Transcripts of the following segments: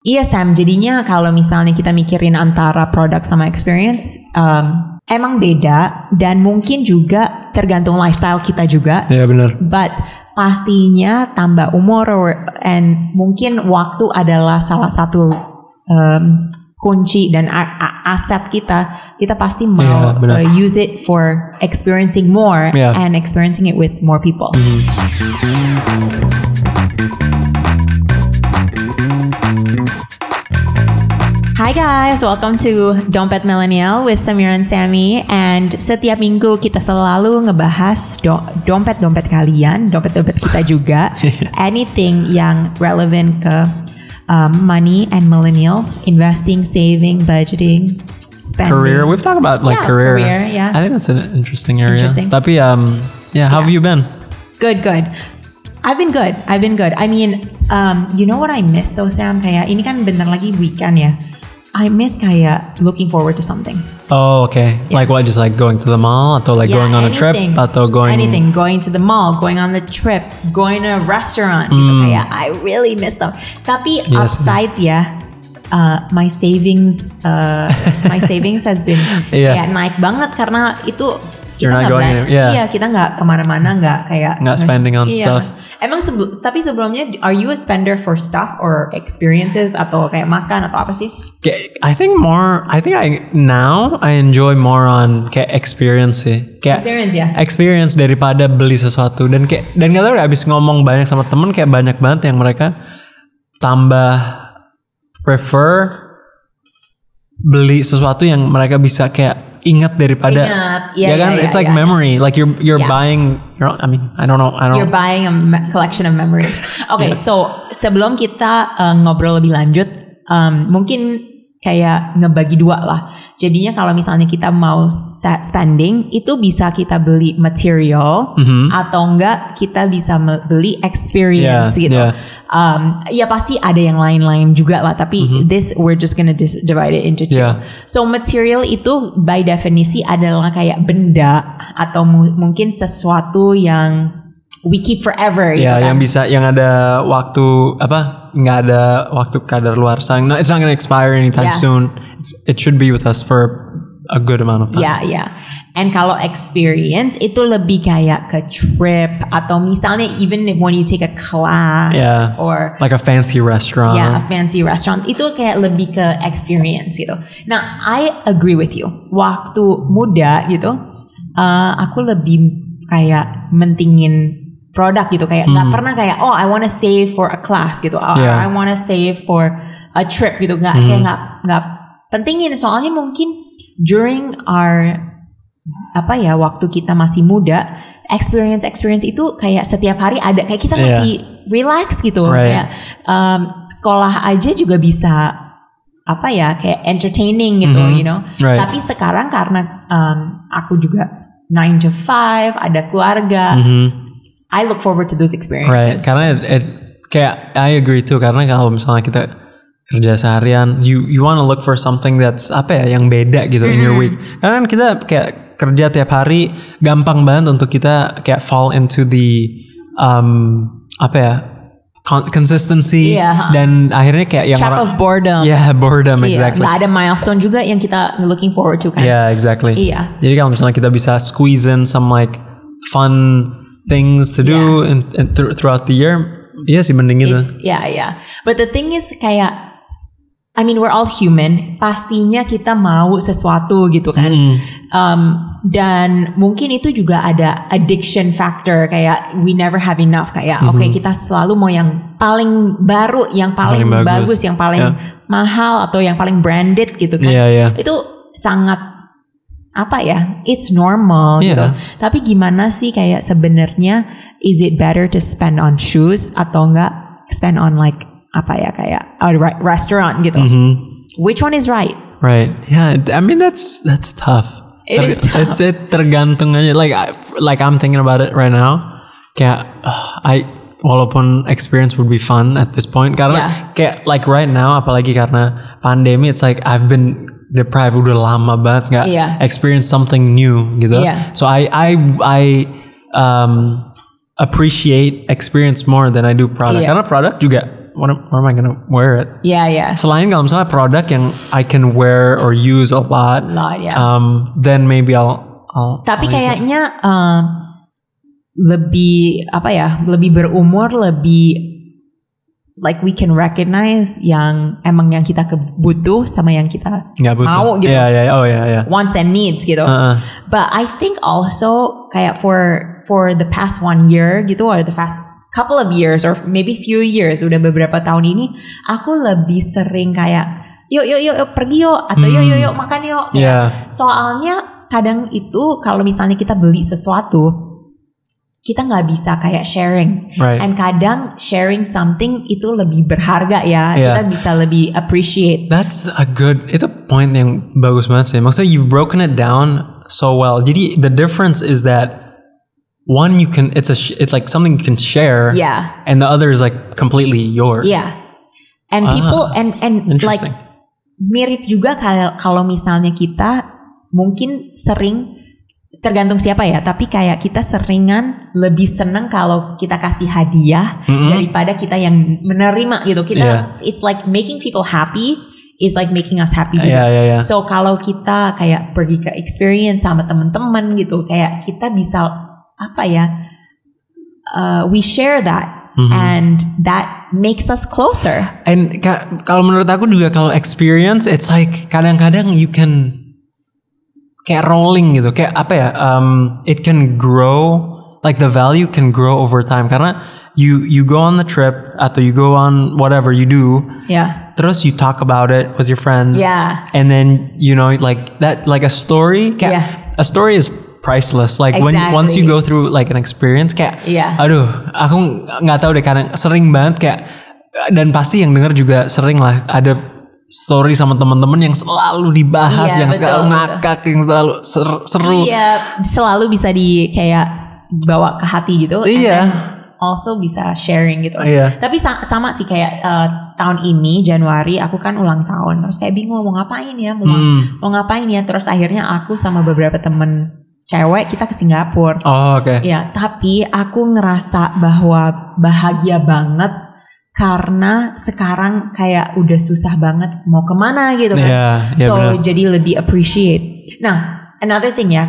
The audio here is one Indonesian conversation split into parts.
Iya Sam, jadinya kalau misalnya kita mikirin antara produk sama experience, um, emang beda dan mungkin juga tergantung lifestyle kita juga. Ya benar. But pastinya tambah umur or- and mungkin waktu adalah salah satu um, kunci dan aset kita. Kita pasti mau Iya, benar. uh, use it for experiencing more Iya. and experiencing it with more people. Hi guys, welcome to Dompet Millennial with Samir and Sammy and setiap minggu kita selalu ngebahas do- dompet-dompet kalian, dompet-dompet kita juga, anything yang relevant ke um, money and millennials, investing, saving, budgeting, spending. Career. We've talked about like Yeah, career. career, yeah. I think that's an interesting area. Interesting. Tapi um, yeah. How have you been? Good, good. I've been good. I've been good. I mean, um, you know what I miss though, Sam? Kayak ini kan bentar lagi weekend ya. I miss kayak looking forward to something. Oh, okay. Like what? Just like going to the mall, or like Yeah, going on a trip, anything. atau going anything, going to the mall, going on the trip, going to a restaurant gitu kayak I really miss them. Tapi Hmm. Yes. upside ya, uh, my savings, uh, my savings has been Iya. kayak naik banget karena itu You're kita not nggak going any- yeah. iya kita nggak ke mana-mana nggak kayak Nggak spending on Iya, stuff. Mas. Emang sebel- tapi sebelumnya are you a spender for stuff or experiences atau kayak makan atau apa sih? I think more. I think I now I enjoy more on kayak experience sih. Kayak Experience ya. experience daripada beli sesuatu dan kayak dan gak tau udah abis ngomong banyak sama temen kayak banyak banget yang mereka tambah prefer beli sesuatu yang mereka bisa kayak ingat daripada Ingat, iya, ya kan? iya, it's like memory. Like you're you're Yeah. buying you're, I mean I don't know I You're don't buying a collection of memories. Oke, so sebelum kita uh, ngobrol lebih lanjut, um, mungkin kayak ngebagi dua lah. Jadinya kalau misalnya kita mau spending, itu bisa kita beli material atau enggak kita bisa beli experience Yeah, gitu. yeah. Um, ya pasti ada yang lain-lain juga lah. Tapi this we're just gonna dis- divide it into two. Yeah. So material itu by definisi adalah kayak benda atau mu- mungkin sesuatu yang we keep forever gitu ya kan. yang bisa yang ada waktu apa nggak ada waktu kadar luar sang no, it's not gonna expire anytime Yeah. soon it's, it should be with us for a good amount of time Ya, ya. And kalau experience itu lebih kayak ke trip atau misalnya even when you take a class Yeah. or like a fancy restaurant ya a fancy restaurant itu kayak lebih ke experience gitu. Nah, I agree with you. Waktu muda gitu, uh, aku lebih kayak mentingin produk gitu kayak nggak pernah kayak oh I wanna save for a class gitu, or Yeah. I wanna save for a trip gitu nggak kayak nggak nggak pentingin soalnya mungkin during our apa ya waktu kita masih muda experience experience itu kayak setiap hari ada kayak kita Yeah. masih relax gitu Right. kayak um, sekolah aja juga bisa apa ya kayak entertaining gitu Mhm. you know Right. tapi sekarang karena um, aku juga 9 to 5 ada keluarga I look forward to those Right, experiences karena it, it- kayak I agree too karena kalau misalnya kita kerja seharian, you you want to look for something that's apa ya yang beda gitu in your week. Karena kan kita kayak kerja tiap hari gampang banget untuk kita kayak fall into the um apa ya con- consistency Iya. dan akhirnya kayak yang trap of boredom yeah boredom Iya, exactly nggak ada milestone juga yang kita looking forward to kan Yeah, exactly. Iya. Jadi kalau misalnya kita bisa squeeze in some like fun things to do in, in- thr- throughout the year, iya sih mending gitu. It's, yeah, yeah. But the thing is kayak I mean we're all human. Pastinya kita mau sesuatu gitu kan. Um, dan mungkin itu juga ada addiction factor kayak we never have enough kayak oke kita selalu mau yang paling baru, yang paling, Paling bagus. bagus. yang paling Yeah. mahal atau yang paling branded gitu kan. Iya, iya. Itu sangat apa ya? It's normal gitu. Iya. Tapi gimana sih kayak sebenarnya is it better to spend on shoes atau enggak spend on like apa ya kayak a re- restaurant gitu? Mm-hmm. Which one is right? Right. Yeah. I mean that's that's tough. It is tough. It's it tergantung aja. Like I, like I'm thinking about it right now. Kayak uh, I walaupun experience would be fun at this point karena Yeah. kayak like right now apalagi karena pandemi it's like I've been deprived udah lama banget nggak Iya. experience something new gitu. Iya. So I I I um appreciate experience more than I do product Iya. karena product juga what, am- where am I gonna wear it? Ya ya. Selain kalau misalnya produk yang I can wear or use a lot, Lot, ya. um, then maybe I'll, I'll Tapi I'll kayaknya eh, lebih apa ya? Lebih berumur, lebih like we can recognize yang emang yang kita butuh sama yang kita nggak butuh. mau gitu. Iya iya oh iya iya. wants and needs gitu. Heeh. But I think also kayak for for the past one year gitu or the past couple of years or maybe few years udah beberapa tahun ini aku lebih sering kayak yuk yuk yuk, yuk pergi yuk atau yuk yuk yuk makan yuk. Iya. Soalnya kadang itu kalau misalnya kita beli sesuatu kita nggak bisa kayak sharing. Right. And kadang sharing something itu lebih berharga ya. Yeah. Kita bisa lebih appreciate. That's a good. Itu point yang bagus banget sih. Maksudnya you've broken it down so well. Jadi the difference is that one you can it's a it's like something you can share. Yeah. And the other is like completely yours. Yeah. And Ah, people and and like mirip juga kalau kalau misalnya kita mungkin sering tergantung siapa ya, tapi kayak kita seringan lebih seneng kalau kita kasih hadiah daripada kita yang menerima gitu. Kita Yeah. it's like making people happy is like making us happy juga. Yeah, yeah, yeah. So kalau kita kayak pergi ke experience sama teman-teman gitu, kayak kita bisa apa ya? uh, we share that Mm-hmm. and that makes us closer. And ka- kalau menurut aku juga kalau experience it's like kadang-kadang you can kayak rolling gitu kayak apa ya um, it can grow like the value can grow over time karena you you go on the trip atau you go on whatever you do Yeah. terus you talk about it with your friends Yeah. and then you know like that like a story kayak Yeah. a story is priceless like when once you Exactly. go through like an experience kayak Yeah. aduh aku nggak tahu deh kadang sering banget kayak dan pasti yang denger juga sering lah ada story sama teman-teman yang selalu dibahas Iya, yang betul, selalu betul. ngakak yang selalu ser- seru Iya, selalu bisa di kayak bawa ke hati gitu. Iya. Also bisa sharing gitu. Iya. Tapi sa- sama sih kayak eh, tahun ini Januari aku kan ulang tahun. Terus kayak bingung mau ngapain ya, mau, Hmm. mau ngapain ya. Terus akhirnya aku sama beberapa temen cewek kita ke Singapura. oh oke Ya, tapi aku ngerasa bahwa bahagia banget karena sekarang kayak udah susah banget mau ke mana gitu kan. Iya, iya so benar. jadi lebih appreciate. Nah, another thing ya,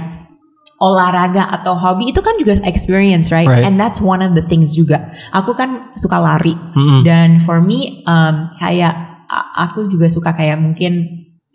olahraga atau hobi itu kan juga experience, right? Right. And that's one of the things juga. Aku kan suka lari Mm-mm. dan for me um, kayak aku juga suka kayak mungkin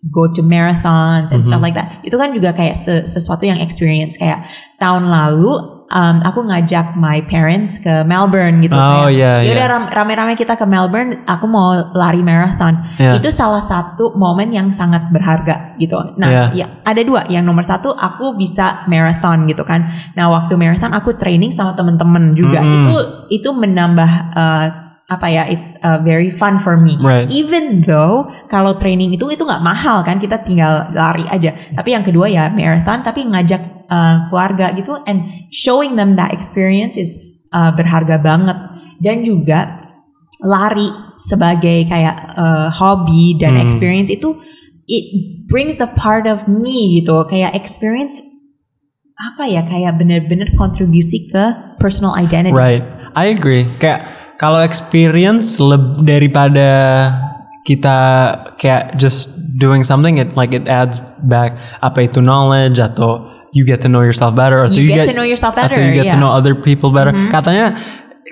go to marathons and Mm-hmm. stuff like that. Itu kan juga kayak se- sesuatu yang experience kayak tahun lalu um, aku ngajak my parents ke Melbourne gitu Oh, kayak, iya, iya. "Yaudah, ram- rame-rame kita ke Melbourne, aku mau lari marathon. Iya. Itu salah satu momen yang sangat berharga gitu. Nah, Iya. ya ada dua. Yang nomor satu aku bisa marathon gitu kan. Nah, waktu marathon aku training sama temen-temen juga. Mm-mm. Itu itu menambah uh, apa ya? It's uh, very fun for me. Right. Even though kalau training itu itu nggak mahal kan, kita tinggal lari aja. Tapi yang kedua ya marathon, tapi ngajak uh, keluarga gitu and showing them that experience is uh, berharga banget. Dan juga lari sebagai kayak uh, hobi dan Hmm. experience itu it brings a part of me gitu kayak experience apa ya kayak bener-bener kontribusi ke personal identity. Right, I agree. Kayak kalau experience leb- daripada kita kayak just doing something, it like it adds back apa itu knowledge atau you get to know yourself better atau You get to know yourself better, atau you get to yeah. know other people better. Katanya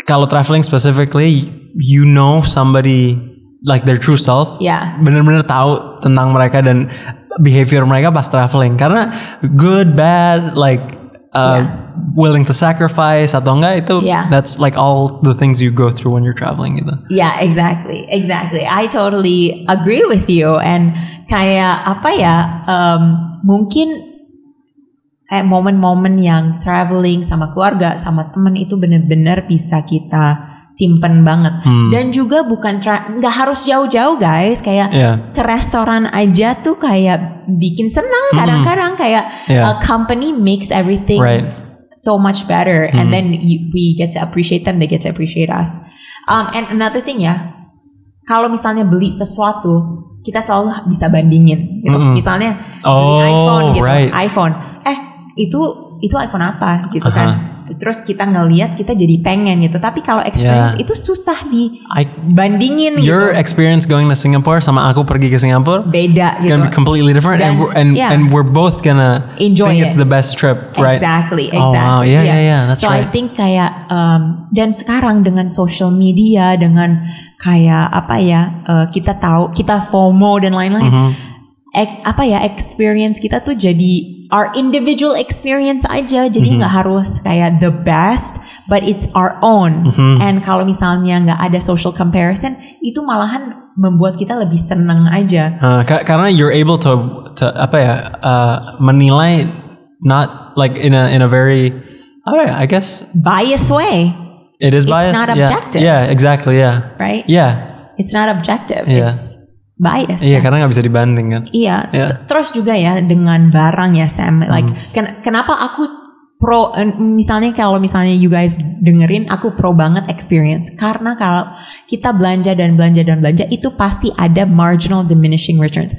kalau traveling specifically, you know somebody like their true self. Yeah. Bener-bener tahu tentang mereka dan behavior mereka pas traveling karena good bad like uh, Yeah. Willing to sacrifice atau enggak itu Yeah. that's like all the things you go through when you're traveling gitu. Yeah, exactly, exactly. I totally agree with you. And kayak apa ya? um, mungkin kayak momen-momen yang traveling sama keluarga, sama temen itu bener-bener bisa kita simpen banget. Dan juga bukan nggak harus jauh-jauh guys. Kayak Yeah. ke restoran aja tuh kayak bikin seneng. Kadang-kadang kayak Yeah. company makes everything Right. So much better and then you, we get to appreciate them they get to appreciate us. Um, and another thing ya kalau misalnya beli sesuatu kita selalu bisa bandingin gitu. Mm-mm. misalnya beli Oh, iPhone gitu right. iPhone. Eh itu itu iPhone apa gitu kan terus kita ngeliat kita jadi pengen gitu. Tapi kalau experience Yeah. itu susah I dibandingin your gitu. experience going to Singapore sama aku pergi ke Singapura Beda it's gitu. gonna be completely different and Dan- we're, and yeah. and we're both gonna Enjoy think it. it's the best trip right Exactly, Oh, exactly. wow. Yeah, yeah, yeah. That's so I right. think kayak um, dan sekarang dengan social media, dengan kayak apa ya, uh, kita tahu kita FOMO dan lain-lain. Mm-hmm. Ek- apa ya experience kita tuh jadi our individual experience aja, jadi Mm-hmm. nggak harus kayak the best, but it's our own. Mm-hmm. And kalau misalnya nggak ada social comparison, itu malahan membuat kita lebih seneng aja. Uh, ka- karena you're able to to apa ya uh, menilai not like in a in a very apa ya, I guess Bias way, it is It's biased. not yeah. objective. Yeah, exactly. Yeah. right? Yeah. It's not objective. Yeah. It's bias. Iya, karena nggak bisa dibanding kan. Iya. T- Terus juga ya dengan barang ya Sam. Like ken- kenapa aku pro eh, misalnya kalau misalnya you guys dengerin aku pro banget experience karena kalau kita belanja dan belanja dan belanja itu pasti ada marginal diminishing returns.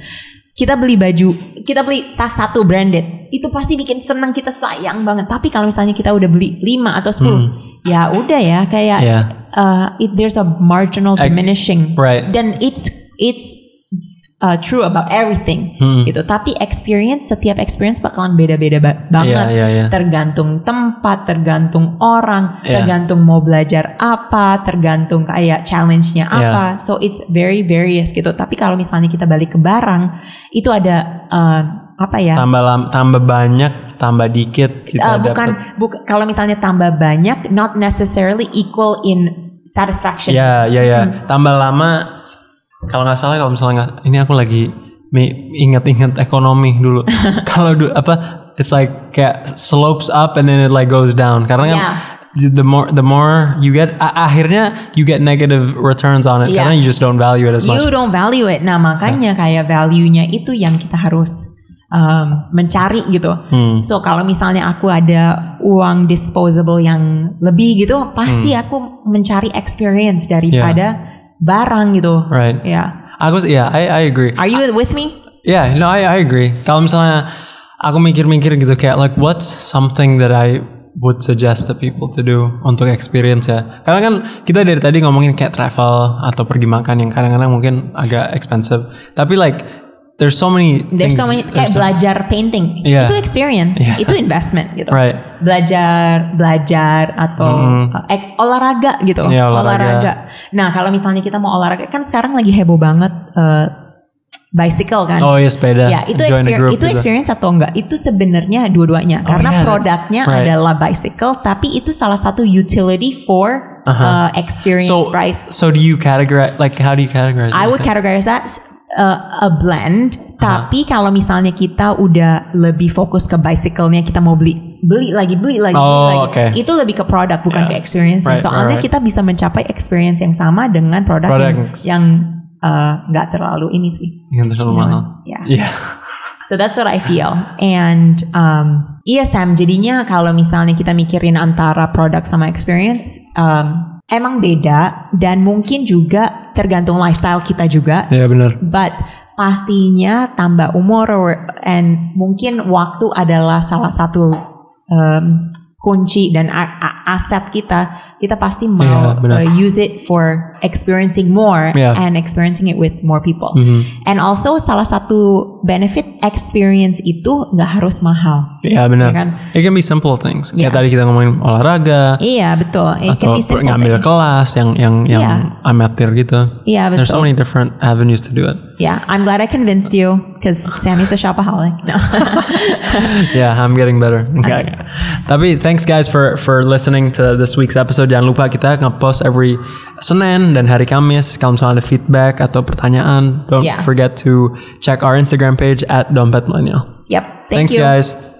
Kita beli baju, kita beli tas satu branded, itu pasti bikin seneng kita sayang banget. Tapi kalau misalnya kita udah beli 5 atau 10, ya udah ya kayak Iya. uh, it, there's a marginal diminishing right. dan it's it's uh, true about everything Hmm. gitu. Tapi experience setiap experience bakalan beda-beda ba- banget. Iya, iya, iya. Tergantung tempat, tergantung orang, Iya. tergantung mau belajar apa, tergantung kayak challenge-nya Iya. apa. So it's very various gitu. Tapi kalau misalnya kita balik ke barang, itu ada uh, apa ya? Tambah lam- tambah banyak, tambah dikit kita Uh, dapat. bukan bukan kalau misalnya tambah banyak not necessarily equal in satisfaction. Ya, ya, ya. Hmm. Tambah lama kalau nggak salah kalau misalnya nggak ini aku lagi ingat-ingat ekonomi dulu. kalau dulu apa it's like kayak slopes up and then it like goes down. Karena kan Yeah. the more the more you get akhirnya you get negative returns on it Yeah. karena you just don't value it as much. You don't value it. Nah makanya kayak value-nya itu yang kita harus um, mencari gitu. Hmm. So kalau misalnya aku ada uang disposable yang lebih gitu, pasti Hmm. aku mencari experience daripada barang gitu. Right. Ya. Aku ya, I I agree. Are you with me? Yeah, no, I, I agree. Kalau misalnya aku mikir-mikir gitu kayak like what's something that I would suggest to people to do untuk experience ya. Karena kan kita dari tadi ngomongin kayak travel atau pergi makan yang kadang-kadang mungkin agak expensive. Tapi like there's so many There's things. so many kayak so- belajar painting. Yeah. Itu experience, Yeah. itu investment gitu. Right. Belajar, belajar atau uh, ek- olahraga gitu. Iya, olahraga. Nah, kalau misalnya kita mau olahraga kan sekarang lagi heboh banget uh, bicycle kan. Oh iya sepeda. Ya, itu Join experience, group itu gitu. experience atau enggak? Itu sebenarnya dua-duanya Oh, karena yeah, produknya right. adalah bicycle, tapi itu salah satu utility for uh, experience Uh-huh. So price. so do you categorize like how do you categorize? I would categorize that uh, a blend. Tapi kalau misalnya kita udah lebih fokus ke bicycle-nya, kita mau beli beli lagi beli lagi beli Oh, lagi. oke. Itu lebih ke produk bukan Yeah. ke experience. Right, Soalnya right, right. kita bisa mencapai experience yang sama dengan produk Produk yang uh, nggak terlalu ini sih. Yang terlalu mahal. Yeah. Iya. So that's what I feel. And um, iya Sam, jadinya kalau misalnya kita mikirin antara produk sama experience, um, emang beda dan mungkin juga tergantung lifestyle kita juga. Iya benar. But pastinya tambah umur or- and mungkin waktu adalah salah satu um, kunci dan aset kita. Kita pasti mau Iya, benar. uh, use it for experiencing more Iya. and experiencing it with more people. Mm-hmm. And also salah satu benefit experience itu nggak harus mahal. Iya benar. Iya kan? It can be simple things. Kayak Iya. tadi kita ngomongin olahraga Iya betul. It atau can be simple ngambil things. kelas yang yang yang Iya. amatir gitu. Iya There's so betul. many different avenues to do it. Yeah, I'm glad I convinced you because Sammy's a shopaholic. No. yeah, I'm getting better. Enggak, enggak. Tapi thanks guys for for listening to this week's episode. Jangan lupa kita nge-post every Senin dan hari Kamis. Kalau misalnya ada feedback atau pertanyaan, don't Yeah. forget to check our Instagram page at Dompet Millennial. yep. Thank Thanks you. guys.